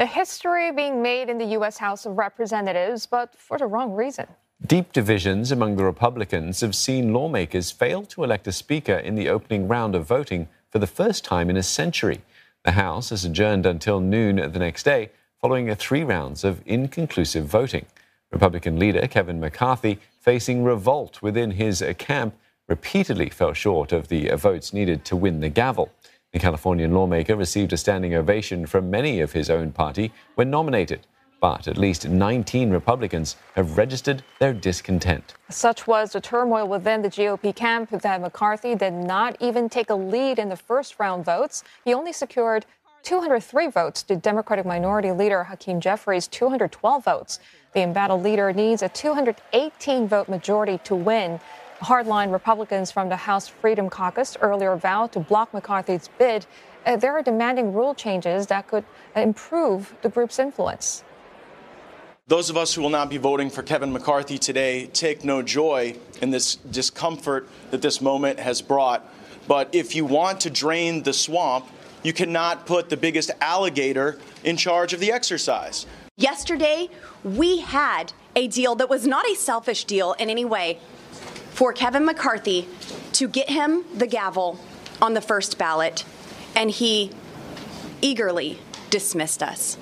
The history being made in the U.S. House of Representatives, but for the wrong reason. Deep divisions among the Republicans have seen lawmakers fail to elect a speaker in the opening round of voting for the first time in a century. The House has adjourned until noon the next day, following three rounds of inconclusive voting. Republican leader Kevin McCarthy, facing revolt within his camp, repeatedly fell short of the votes needed to win the gavel. The Californian lawmaker received a standing ovation from many of his own party when nominated but at least 19 Republicans have registered their discontent. Such was the turmoil within the GOP camp that McCarthy did not even take a lead in the first round votes. He only secured 203 votes to Democratic Minority Leader Hakeem Jeffries' 212 votes. The embattled leader needs a 218 vote majority to win. Hardline Republicans from the House Freedom Caucus earlier vowed to block McCarthy's bid. Uh, they are demanding rule changes that could improve the group's influence. Those of us who will not be voting for Kevin McCarthy today take no joy in this discomfort that this moment has brought. But if you want to drain the swamp, you cannot put the biggest alligator in charge of the exercise. Yesterday, we had a deal that was not a selfish deal in any way for Kevin McCarthy to get him the gavel on the first ballot, and he eagerly dismissed us.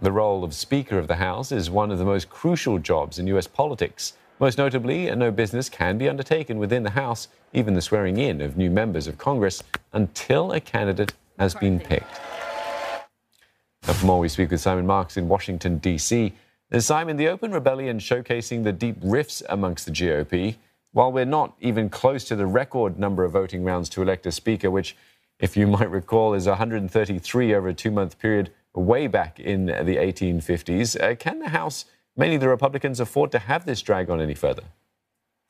The role of Speaker of the House is one of the most crucial jobs in U.S. politics. Most notably, no business can be undertaken within the House, even the swearing in of new members of Congress, until a candidate has been picked. Now, for more, we speak with Simon Marks in Washington, D.C. Simon, the open rebellion showcasing the deep rifts amongst the GOP. While we're not even close to the record number of voting rounds to elect a speaker, which, if you might recall, is 133 over a two month period, way back in the 1850s. Uh, can the House, mainly the Republicans, afford to have this drag on any further?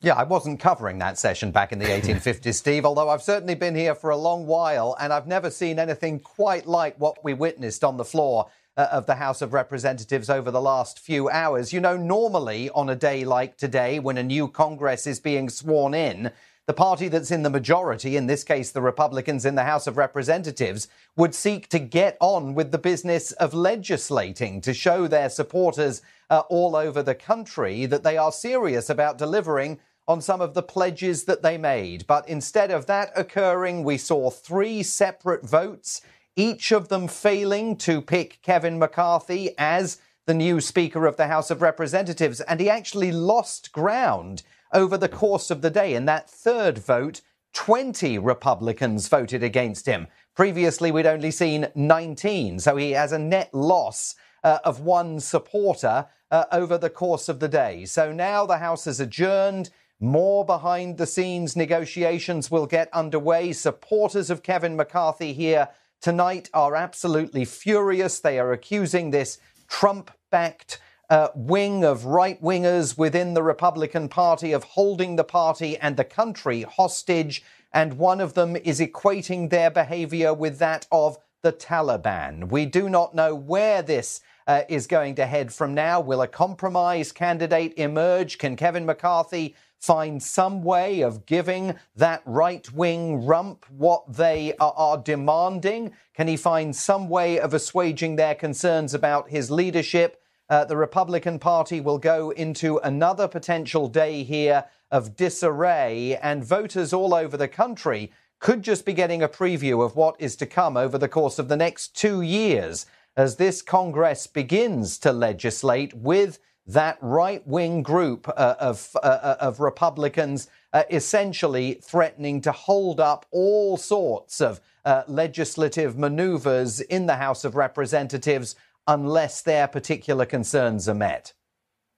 Yeah, I wasn't covering that session back in the 1850s, Steve, although I've certainly been here for a long while and I've never seen anything quite like what we witnessed on the floor of the House of Representatives over the last few hours. You know, normally on a day like today, when a new Congress is being sworn in, the party that's in the majority, in this case the Republicans in the House of Representatives, would seek to get on with the business of legislating to show their supporters uh, all over the country that they are serious about delivering on some of the pledges that they made. But instead of that occurring, we saw three separate votes, each of them failing to pick Kevin McCarthy as the new Speaker of the House of Representatives. And he actually lost ground over the course of the day. In that third vote, 20 Republicans voted against him. Previously, we'd only seen 19, so he has a net loss uh, of one supporter uh, over the course of the day. So now the House has adjourned. More behind the scenes negotiations will get underway. Supporters of Kevin McCarthy here tonight are absolutely furious. They are accusing this Trump backed uh, wing of right wingers within the Republican Party of holding the party and the country hostage. And one of them is equating their behavior with that of the Taliban. We do not know where this uh, is going to head from now. Will a compromise candidate emerge? Can Kevin McCarthy find some way of giving that right wing rump what they are, demanding? Can he find some way of assuaging their concerns about his leadership? uh, the Republican Party will go into another potential day here of disarray, and voters all over the country could just be getting a preview of what is to come over the course of the next two years as this Congress begins to legislate with that right wing group uh, of, uh, uh, of Republicans uh, essentially threatening to hold up all sorts of uh, legislative maneuvers in the House of Representatives unless their particular concerns are met.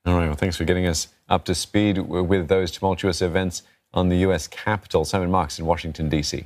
All right. Well, thanks for getting us up to speed with those tumultuous events on the U.S. Capitol. Simon Marks in Washington, D.C.